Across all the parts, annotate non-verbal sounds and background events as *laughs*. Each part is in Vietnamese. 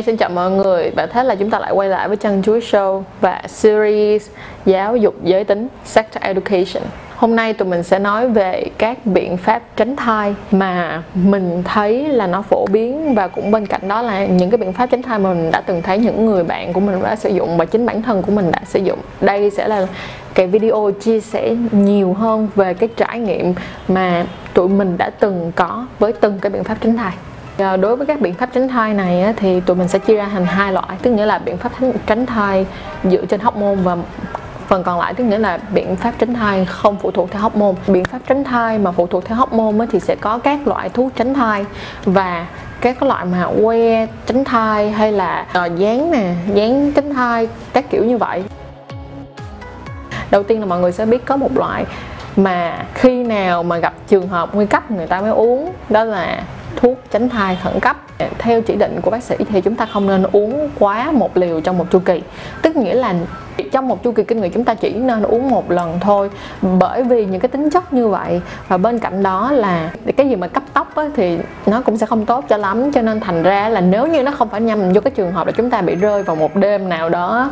Hi, xin chào mọi người Và thế là chúng ta lại quay lại với Chân Chuối Show Và series giáo dục giới tính Sex Education Hôm nay tụi mình sẽ nói về các biện pháp tránh thai mà mình thấy là nó phổ biến và cũng bên cạnh đó là những cái biện pháp tránh thai mà mình đã từng thấy những người bạn của mình đã sử dụng và chính bản thân của mình đã sử dụng. Đây sẽ là cái video chia sẻ nhiều hơn về cái trải nghiệm mà tụi mình đã từng có với từng cái biện pháp tránh thai. Ờ, đối với các biện pháp tránh thai này thì tụi mình sẽ chia ra thành hai loại, tức nghĩa là biện pháp tránh thai dựa trên hormone và phần còn lại tức nghĩa là biện pháp tránh thai không phụ thuộc theo hormone. Biện pháp tránh thai mà phụ thuộc theo hormone thì sẽ có các loại thuốc tránh thai và các loại mà que tránh thai hay là ờ, dán nè, dán tránh thai, các kiểu như vậy. Đầu tiên là mọi người sẽ biết có một loại mà khi nào mà gặp trường hợp nguy cấp người ta mới uống, đó là thuốc tránh thai khẩn cấp. Theo chỉ định của bác sĩ thì chúng ta không nên uống quá một liều trong một chu kỳ. Tức nghĩa là trong một chu kỳ kinh nguyệt chúng ta chỉ nên uống một lần thôi. Bởi vì những cái tính chất như vậy và bên cạnh đó là cái gì mà cấp tốc á, thì nó cũng sẽ không tốt cho lắm. Cho nên thành ra là nếu như nó không phải nhằm vô cái trường hợp là chúng ta bị rơi vào một đêm nào đó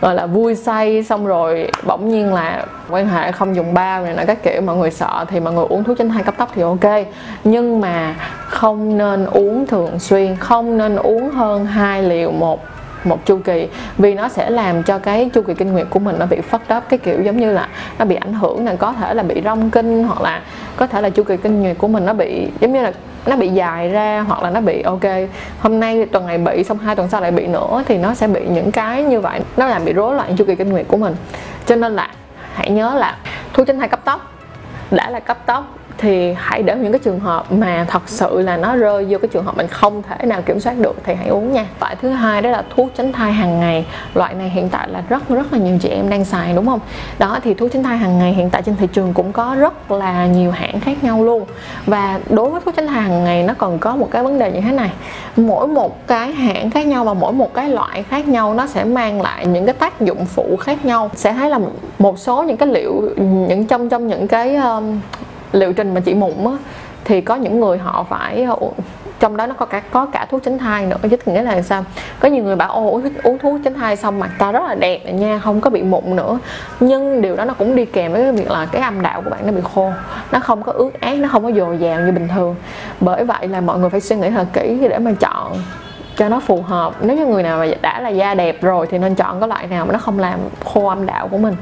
gọi là vui say, xong rồi bỗng nhiên là quan hệ không dùng bao này là các kiểu, mọi người sợ thì mọi người uống thuốc tránh thai cấp tốc thì ok. Nhưng mà không nên uống thường xuyên, không nên uống hơn hai liều một một chu kỳ. Vì nó sẽ làm cho cái chu kỳ kinh nguyệt của mình nó bị phất đắp cái kiểu giống như là nó bị ảnh hưởng là có thể là bị rong kinh hoặc là có thể là chu kỳ kinh nguyệt của mình nó bị giống như là nó bị dài ra hoặc là nó bị, ok, hôm nay tuần này bị xong hai tuần sau lại bị nữa thì nó sẽ bị những cái như vậy, nó làm bị rối loạn chu kỳ kinh nguyệt của mình. Cho nên là hãy nhớ là thu chân hay cấp tốc, đã là cấp tốc thì hãy để những cái trường hợp mà thật sự là nó rơi vô cái trường hợp mình không thể nào kiểm soát được thì hãy uống nha. Loại thứ hai đó là thuốc tránh thai hàng ngày. Loại này hiện tại là rất rất là nhiều chị em đang xài đúng không? Đó thì thuốc tránh thai hàng ngày hiện tại trên thị trường cũng có rất là nhiều hãng khác nhau luôn. Và đối với thuốc tránh thai hàng ngày nó còn có một cái vấn đề như thế này. Mỗi một cái hãng khác nhau và mỗi một cái loại khác nhau nó sẽ mang lại những cái tác dụng phụ khác nhau. Sẽ thấy là một số những cái liệu những trong trong những cái um, liệu trình mà chị mụn á thì có những người họ phải trong đó nó có cả có cả thuốc tránh thai nữa chứ nghĩa là sao? Có nhiều người bảo ô uống, uống thuốc tránh thai xong mặt ta rất là đẹp nha không có bị mụn nữa. Nhưng điều đó nó cũng đi kèm với cái việc là cái âm đạo của bạn nó bị khô nó không có ướt át nó không có dồi dào như bình thường. Bởi vậy là mọi người phải suy nghĩ thật kỹ để mà chọn cho nó phù hợp. Nếu như người nào mà đã là da đẹp rồi thì nên chọn cái loại nào mà nó không làm khô âm đạo của mình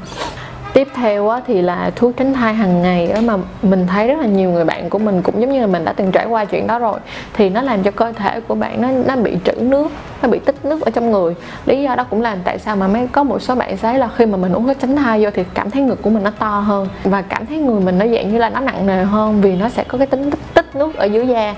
tiếp theo á, thì là thuốc tránh thai hàng ngày á, mà mình thấy rất là nhiều người bạn của mình cũng giống như là mình đã từng trải qua chuyện đó rồi thì nó làm cho cơ thể của bạn nó nó bị trữ nước nó bị tích nước ở trong người. Lý do đó cũng làm tại sao mà mới có một số bạn thấy là khi mà mình uống thuốc tránh thai vô thì cảm thấy ngực của mình nó to hơn và cảm thấy người mình nó dạng như là nó nặng nề hơn vì nó sẽ có cái tính tích, tích nước ở dưới da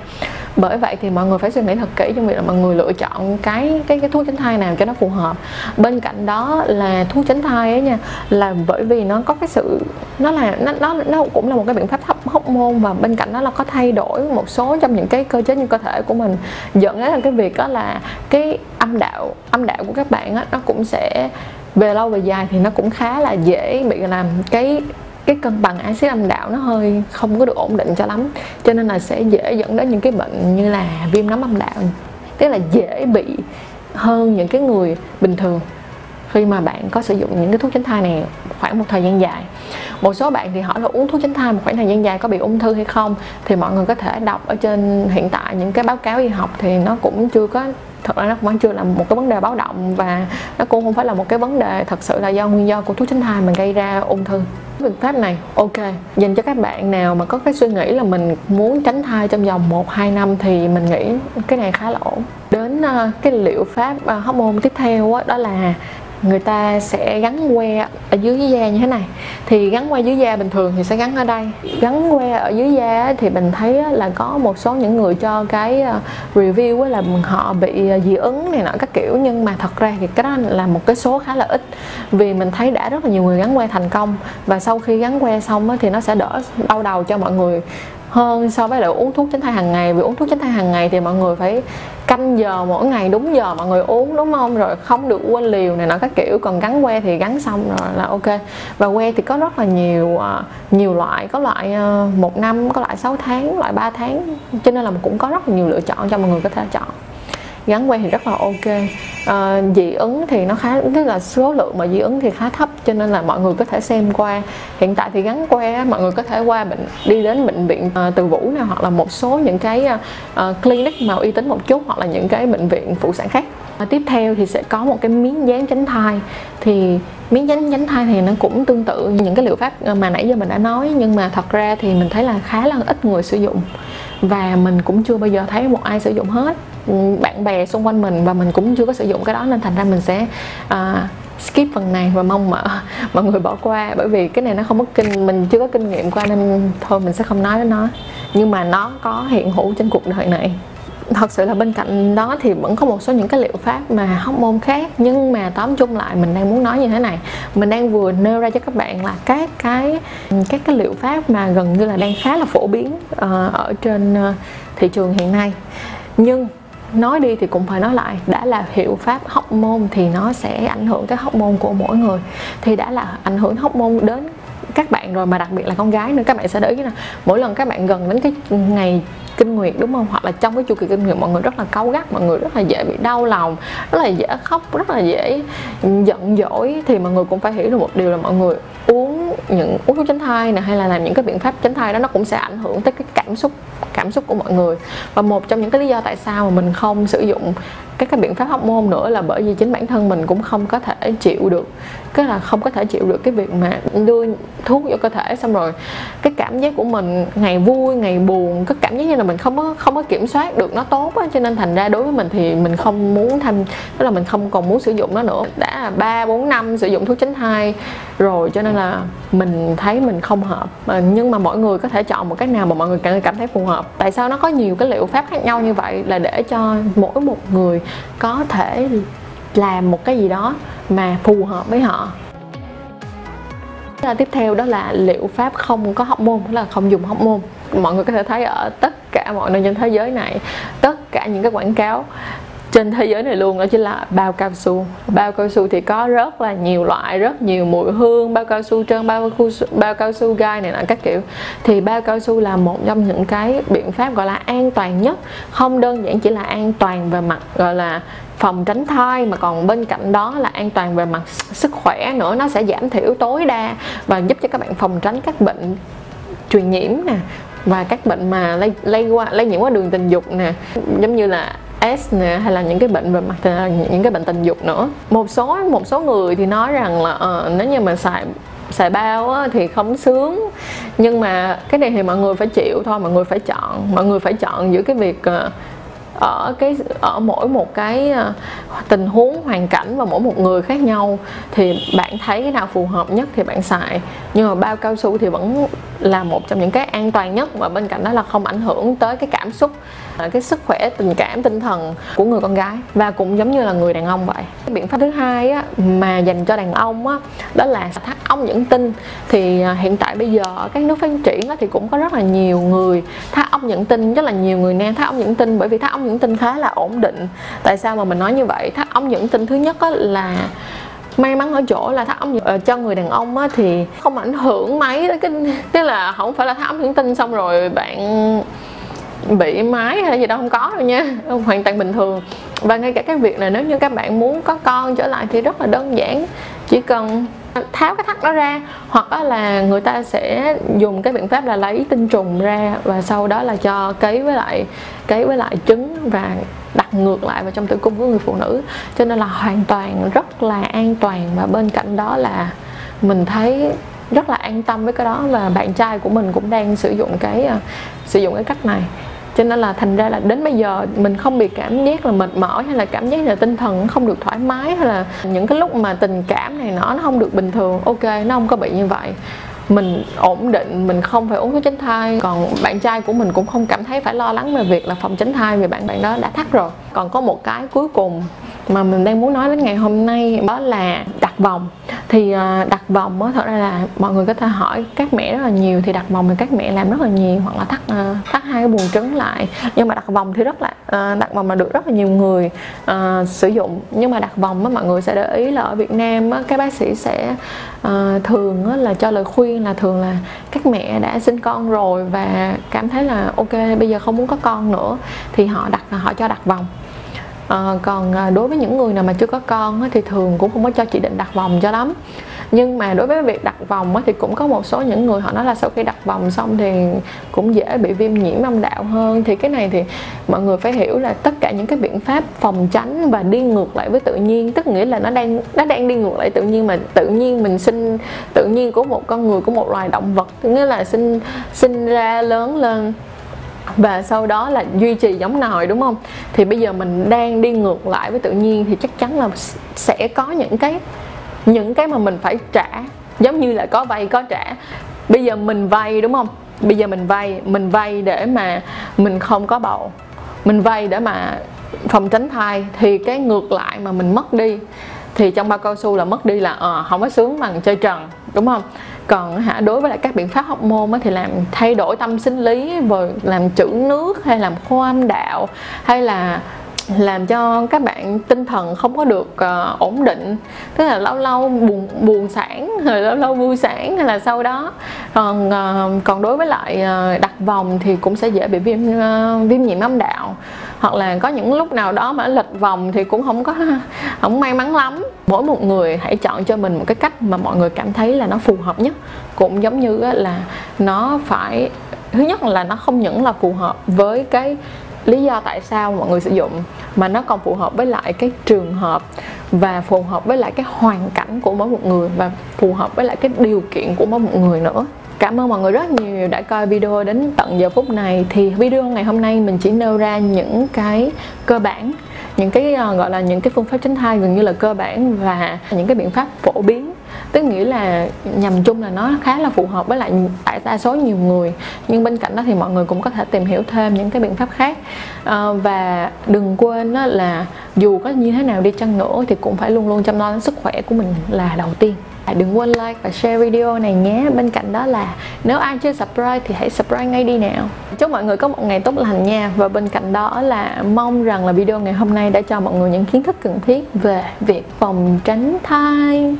bởi vậy thì mọi người phải suy nghĩ thật kỹ trong việc là mọi người lựa chọn cái cái cái thuốc tránh thai nào cho nó phù hợp. Bên cạnh đó là thuốc tránh thai ấy nha, là bởi vì nó có cái sự, nó là, nó nó nó cũng là một cái biện pháp hấp, hóc môn và bên cạnh đó là có thay đổi một số trong những cái cơ chế như cơ thể của mình. Dẫn đến là cái việc đó là cái âm đạo âm đạo của các bạn á, nó cũng sẽ về lâu về dài thì nó cũng khá là dễ bị làm cái cái cân bằng axit âm đạo nó hơi không có được ổn định cho lắm. Cho nên là sẽ dễ dẫn đến những cái bệnh như là viêm nấm âm đạo, tức là dễ bị hơn những cái người bình thường khi mà bạn có sử dụng những cái thuốc tránh thai này khoảng một thời gian dài. Một số bạn thì hỏi là uống thuốc tránh thai một khoảng thời gian dài có bị ung thư hay không? Thì mọi người có thể đọc ở trên hiện tại những cái báo cáo y học thì nó cũng chưa có, thật ra nó vẫn chưa là một cái vấn đề báo động và nó cũng không phải là một cái vấn đề thật sự là do nguyên do của thuốc tránh thai mà gây ra ung thư. Biện pháp này, ok, dành cho các bạn nào mà có cái suy nghĩ là mình muốn tránh thai trong vòng 1 2 năm thì mình nghĩ cái này khá là ổn. Đến ờ, cái liệu pháp ờ, hormone tiếp theo đó là người ta sẽ gắn que ở dưới da như thế này. Thì gắn que dưới da bình thường thì sẽ gắn ở đây. Gắn que ở dưới da thì mình thấy là có một số những người cho cái ờ, review là họ bị ờ, dị ứng này nọ các kiểu. Nhưng mà thật ra thì cái đó là một cái số khá là ít. Vì mình thấy đã rất là nhiều người gắn que thành công. Và sau khi gắn que xong thì nó sẽ đỡ đau đầu cho mọi người hơn so với lại uống thuốc tránh thai hàng ngày. Vì uống thuốc tránh thai hàng ngày thì mọi người phải canh giờ mỗi ngày, đúng giờ mọi người uống, đúng không? Rồi không được quên liều này nọ các kiểu. Còn gắn que thì gắn xong rồi là ok. Và que thì có rất là nhiều à, nhiều loại. Có loại à, một năm, có loại 6 tháng, loại 3 tháng. Cho nên là cũng có rất là nhiều lựa chọn cho mọi người có thể chọn. Gắn que thì rất là ok à, dị ứng thì nó khá tức là số lượng mà dị ứng thì khá thấp cho nên là mọi người có thể xem qua. Hiện tại thì gắn que mọi người có thể qua bệnh đi đến bệnh viện uh, từ vũ nào hoặc là một số những cái uh, clinic mà uy tín một chút hoặc là những cái bệnh viện phụ sản khác. Và tiếp theo thì sẽ có một cái miếng dán tránh thai. Thì miếng dán tránh thai thì nó cũng tương tự như những cái liệu pháp mà nãy giờ mình đã nói nhưng mà thật ra thì mình thấy là khá là ít người sử dụng. Và mình cũng chưa bao giờ thấy một ai sử dụng hết bạn bè xung quanh mình và mình cũng chưa có sử dụng cái đó nên thành ra mình sẽ uh, skip phần này và mong mà *laughs* mọi người bỏ qua. Bởi vì cái này nó không có kinh mình chưa có kinh nghiệm qua nên thôi mình sẽ không nói đến nó. Nhưng mà nó có hiện hữu trên cuộc đời này. Thật sự là bên cạnh đó thì vẫn có một số những cái liệu pháp mà hóc môn khác nhưng mà tóm chung lại mình đang muốn nói như thế này. Mình đang vừa nêu ra cho các bạn là các cái các cái liệu pháp mà gần như là đang khá là phổ biến uh, ở trên uh, thị trường hiện nay. Nhưng nói đi thì cũng phải nói lại, đã là hiệu pháp hóc môn thì nó sẽ ảnh hưởng tới hóc môn của mỗi người. Thì đã là ảnh hưởng hóc môn đến các bạn rồi, mà đặc biệt là con gái nữa, các bạn sẽ để ý là mỗi lần các bạn gần đến cái ngày kinh nguyệt, đúng không? Hoặc là trong cái chu kỳ kinh nguyệt, mọi người rất là cáu gắt, mọi người rất là dễ bị đau lòng, rất là dễ khóc, rất là dễ giận dỗi, thì mọi người cũng phải hiểu được một điều là mọi người uống những, uống thuốc tránh thai này hay là làm những cái biện pháp tránh thai đó, nó cũng sẽ ảnh hưởng tới cái cảm xúc cảm xúc của mọi người. Và một trong những cái lý do tại sao mà mình không sử dụng các cái biện pháp hóc môn nữa là bởi vì chính bản thân mình cũng không có thể chịu được, cái là không có thể chịu được cái việc mà đưa thuốc vô cơ thể. Xong rồi cái cảm giác của mình ngày vui, ngày buồn, cái cảm giác như là mình không có không có kiểm soát được nó tốt á, cho nên thành ra đối với mình thì mình không muốn tham, tức là mình không còn muốn sử dụng nó nữa. Đã ba, bốn năm sử dụng thuốc tránh thai rồi, cho nên là mình thấy mình không hợp. Nhưng mà mọi người có thể chọn một cách nào mà mọi người cảm cảm thấy phù hợp. Tại sao nó có nhiều cái liệu pháp khác nhau như vậy? Là để cho mỗi một người có thể làm một cái gì đó mà phù hợp với họ. Tiếp theo đó là liệu pháp không có hóc môn tức là không dùng hóc môn mọi người có thể thấy ở tất cả mọi nơi trên thế giới này, tất cả những cái quảng cáo trên thế giới này luôn đó chính là bao cao su. Bao cao su thì có rất là nhiều loại rất nhiều mùi hương bao cao su trơn bao cao su, bao cao su gai này nọ các kiểu. Thì bao cao su là một trong những cái biện pháp gọi là an toàn nhất. Không đơn giản chỉ là an toàn về mặt gọi là phòng tránh thai mà còn bên cạnh đó là an toàn về mặt sức khỏe nữa. Nó sẽ giảm thiểu tối đa và giúp cho các bạn phòng tránh các bệnh truyền nhiễm nè và các bệnh mà lây lây qua lây nhiễm qua đường tình dục nè. Giống như là S nè hay là những cái bệnh về mặt à, những cái bệnh tình dục nữa. Một số một số người thì nói rằng là uh, nếu như mà xài xài bao á, thì không sướng. Nhưng mà cái này thì mọi người phải chịu thôi mọi người phải chọn mọi người phải chọn giữa cái việc uh, ở cái ở mỗi một cái ờ, tình huống hoàn cảnh và mỗi một người khác nhau thì bạn thấy cái nào phù hợp nhất thì bạn xài. Nhưng mà bao cao su thì vẫn là một trong những cái an toàn nhất và bên cạnh đó là không ảnh hưởng tới cái cảm xúc ờ, cái sức khỏe tình cảm tinh thần của người con gái và cũng giống như là người đàn ông vậy. Cái biện pháp thứ hai á, mà dành cho đàn ông á, đó là thắt ống dẫn tinh. Thì ờ, hiện tại bây giờ ở các nước phát triển á, thì cũng có rất là nhiều người thắt ống dẫn tinh rất là nhiều người nam thắt ống dẫn tinh bởi vì thắt ống dẫn tinh khá là ổn định. Tại sao mà mình nói như vậy? Thắt ống dẫn tinh thứ nhất á, là may mắn ở chỗ là thắt ống ờ, cho người đàn ông á, thì không ảnh hưởng mấy tới cái tức là không phải là thắt ống dẫn tinh xong rồi bạn bị mái hay gì đâu không có đâu nha *laughs* hoàn toàn bình thường. Và ngay cả cái việc là nếu như các bạn muốn có con trở lại thì rất là đơn giản chỉ cần tháo cái thắt đó ra, hoặc là người ta sẽ dùng cái biện pháp là lấy tinh trùng ra và sau đó là cho cấy với lại, cấy với lại trứng và đặt ngược lại vào trong tử cung của người phụ nữ. Cho nên là hoàn toàn rất là an toàn và bên cạnh đó là mình thấy rất là an tâm với cái đó và bạn trai của mình cũng đang sử dụng cái ờ, sử dụng cái cách này cho nên là thành ra là đến bây giờ mình không bị cảm giác là mệt mỏi hay là cảm giác là tinh thần không được thoải mái hay là những cái lúc mà tình cảm này nó nó không được bình thường, ok, nó không có bị như vậy. Mình ổn định, mình không phải uống thuốc tránh thai. Còn bạn trai của mình cũng không cảm thấy phải lo lắng về việc là phòng tránh thai vì bạn bạn đó đã thắt rồi. Còn có một cái cuối cùng mà mình đang muốn nói đến ngày hôm nay, đó là vòng. Thì à, đặt vòng á thật ra là mọi người có thể hỏi các mẹ rất là nhiều thì đặt vòng thì các mẹ làm rất là nhiều hoặc là thắt à, thắt hai cái buồng trứng lại. Nhưng mà đặt vòng thì rất là à, đặt vòng là được rất là nhiều người uh, sử dụng. Nhưng mà đặt vòng á mọi người sẽ để ý là ở Việt Nam á các bác sĩ sẽ uh, thường á, là cho lời khuyên là thường là các mẹ đã sinh con rồi và cảm thấy là ok bây giờ không muốn có con nữa thì họ đặt họ cho đặt vòng. Ờ, à, còn đối với những người nào mà chưa có con thì thường cũng không có cho chị định đặt vòng cho lắm. Nhưng mà đối với việc đặt vòng thì cũng có một số những người họ nói là sau khi đặt vòng xong thì cũng dễ bị viêm nhiễm âm đạo hơn. Thì cái này thì mọi người phải hiểu là tất cả những cái biện pháp phòng tránh và đi ngược lại với tự nhiên tức nghĩa là nó đang nó đang đi ngược lại tự nhiên mà tự nhiên mình sinh tự nhiên của một con người của một loài động vật. Nghĩa là sinh sinh ra lớn lên và sau đó là duy trì giống nòi đúng không? Thì bây giờ mình đang đi ngược lại với tự nhiên thì chắc chắn là sẽ có những cái những cái mà mình phải trả. Giống như là có vay có trả. Bây giờ mình vay đúng không? Bây giờ mình vay mình vay để mà mình không có bầu. Mình vay để mà phòng tránh thai. Thì cái ngược lại mà mình mất đi thì trong bao cao su là mất đi là à, không có sướng bằng chơi trần đúng không? Còn hả, đối với lại các biện pháp hóc môn thì làm thay đổi tâm sinh lý, rồi làm trữ nước, hay làm khô âm đạo, hay là làm cho các bạn tinh thần không có được uh, ổn định. Tức là lâu lâu buồn buồn sản rồi lâu lâu vui sản hay là sau đó. Còn uh, còn đối với lại uh, đặt vòng thì cũng sẽ dễ bị viêm uh, viêm nhiễm âm đạo. Hoặc là có những lúc nào đó mà lệch vòng thì cũng không có *laughs* không may mắn lắm. Mỗi một người hãy chọn cho mình một cái cách mà mọi người cảm thấy là nó phù hợp nhất. Cũng giống như là nó phải thứ nhất là nó không những là phù hợp với cái lý do tại sao mọi người sử dụng mà nó còn phù hợp với lại cái trường hợp và phù hợp với lại cái hoàn cảnh của mỗi một người và phù hợp với lại cái điều kiện của mỗi một người nữa. Cảm ơn mọi người rất nhiều đã coi video đến tận giờ phút này. Thì video ngày hôm nay mình chỉ nêu ra những cái cơ bản, Những cái ờ, gọi là những cái phương pháp tránh thai gần như là cơ bản Và những cái biện pháp phổ biến tức nghĩa là nhằm chung là nó khá là phù hợp với lại tại đa số nhiều người. Nhưng bên cạnh đó thì mọi người cũng có thể tìm hiểu thêm những cái biện pháp khác. À, và đừng quên đó là dù có như thế nào đi chăng nữa thì cũng phải luôn luôn chăm lo đến sức khỏe của mình là đầu tiên. Đừng quên like và share video này nhé. Bên cạnh đó là nếu ai chưa subscribe thì hãy subscribe ngay đi nào. Chúc mọi người có một ngày tốt lành nha. Và bên cạnh đó là mong rằng là video ngày hôm nay đã cho mọi người những kiến thức cần thiết về việc phòng tránh thai.